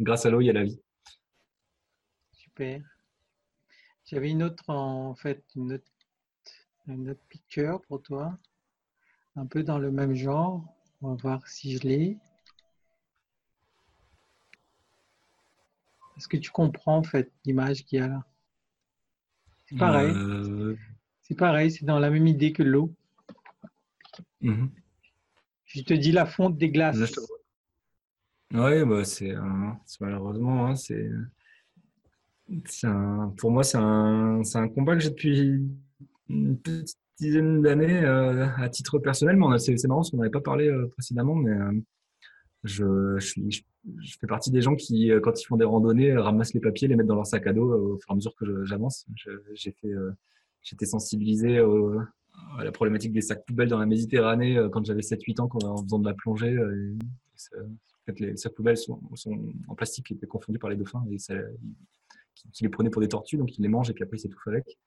grâce à l'eau, il y a la vie. J'avais une autre, en fait, une autre, picture pour toi, un peu dans le même genre. On va voir si je l'ai. Est-ce que tu comprends en fait l'image qu'il y a là? C'est pareil. Euh, c'est pareil, c'est dans la même idée que l'eau. Mhm. Je te dis la fonte des glaces. Oui, bah c'est malheureusement, hein, c'est pour moi, c'est un, un, combat que j'ai depuis une petite dizaine d'années euh, à titre personnel. Mais c'est marrant parce qu'on n'avait pas parlé euh, précédemment, mais euh, je, je, suis, je, fais partie des gens qui, quand ils font des randonnées, ramassent les papiers, les mettent dans leur sac à dos au fur et à mesure que j'avance. J'ai fait, j'étais sensibilisé à la problématique des sacs poubelles dans la Méditerranée quand j'avais 7-8 ans en faisant de la plongée. en fait, les sacs poubelles sont, en plastique qui étaient confondus par les dauphins et qui, les prenait pour des tortues, donc il les mange et puis après il s'étouffe avec.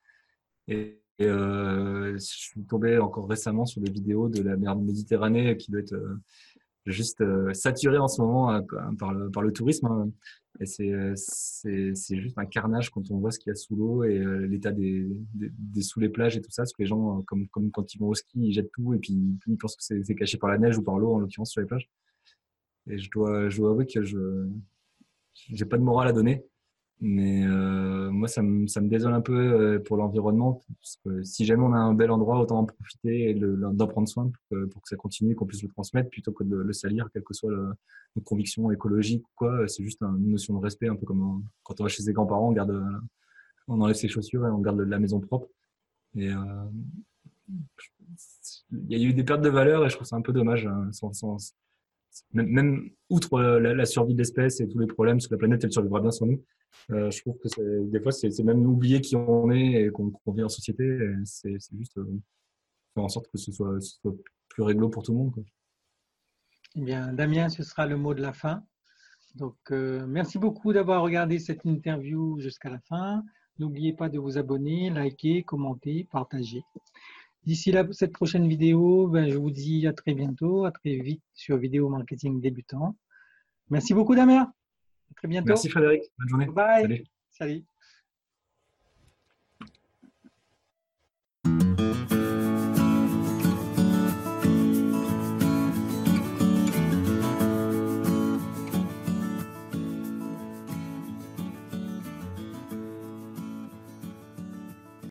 Et, euh, je suis tombé encore récemment sur des vidéos de la mer Méditerranée qui doit être, euh, juste saturé en ce moment par, le, par le tourisme. Hein. Et c'est juste un carnage quand on voit ce qu'il y a sous l'eau et l'état des, des, sous les plages et tout ça. Parce que les gens, comme, comme quand ils vont au ski, ils jettent tout et puis ils pensent que c'est caché par la neige ou par l'eau, en l'occurrence sur les plages. Et je dois, je dois avouer que je n'ai pas de morale à donner. Mais euh, moi, ça me, ça me, désole un peu euh, pour l'environnement. Parce que si jamais on a un bel endroit, autant en profiter et d'en prendre soin pour que, pour que ça continue, qu'on puisse le transmettre plutôt que de le salir, quelle que soit notre conviction écologique ou quoi. C'est juste une notion de respect, un peu comme quand on va chez ses grands-parents, on, garde, on enlève ses chaussures et on garde la maison propre. Et euh, il y a eu des pertes de valeur et je trouve ça un peu dommage. Hein, sans, sans, même, outre la, survie de l'espèce et tous les problèmes, parce que la planète, elle survivra bien sans nous. Euh, je trouve que des fois, c'est même oublier qui on est et qu'on vit en société. C'est juste euh, faire en sorte que ce soit, plus réglo pour tout le monde. Eh bien, Damien, ce sera le mot de la fin. Donc, euh, merci beaucoup d'avoir regardé cette interview jusqu'à la fin. N'oubliez pas de vous abonner, liker, commenter, partager. D'ici cette prochaine vidéo, ben, je vous dis à très bientôt, à très vite sur Vidéo Marketing Débutant. Merci beaucoup Damien. À très bientôt. Merci Frédéric. Bonne journée. Bye. Salut.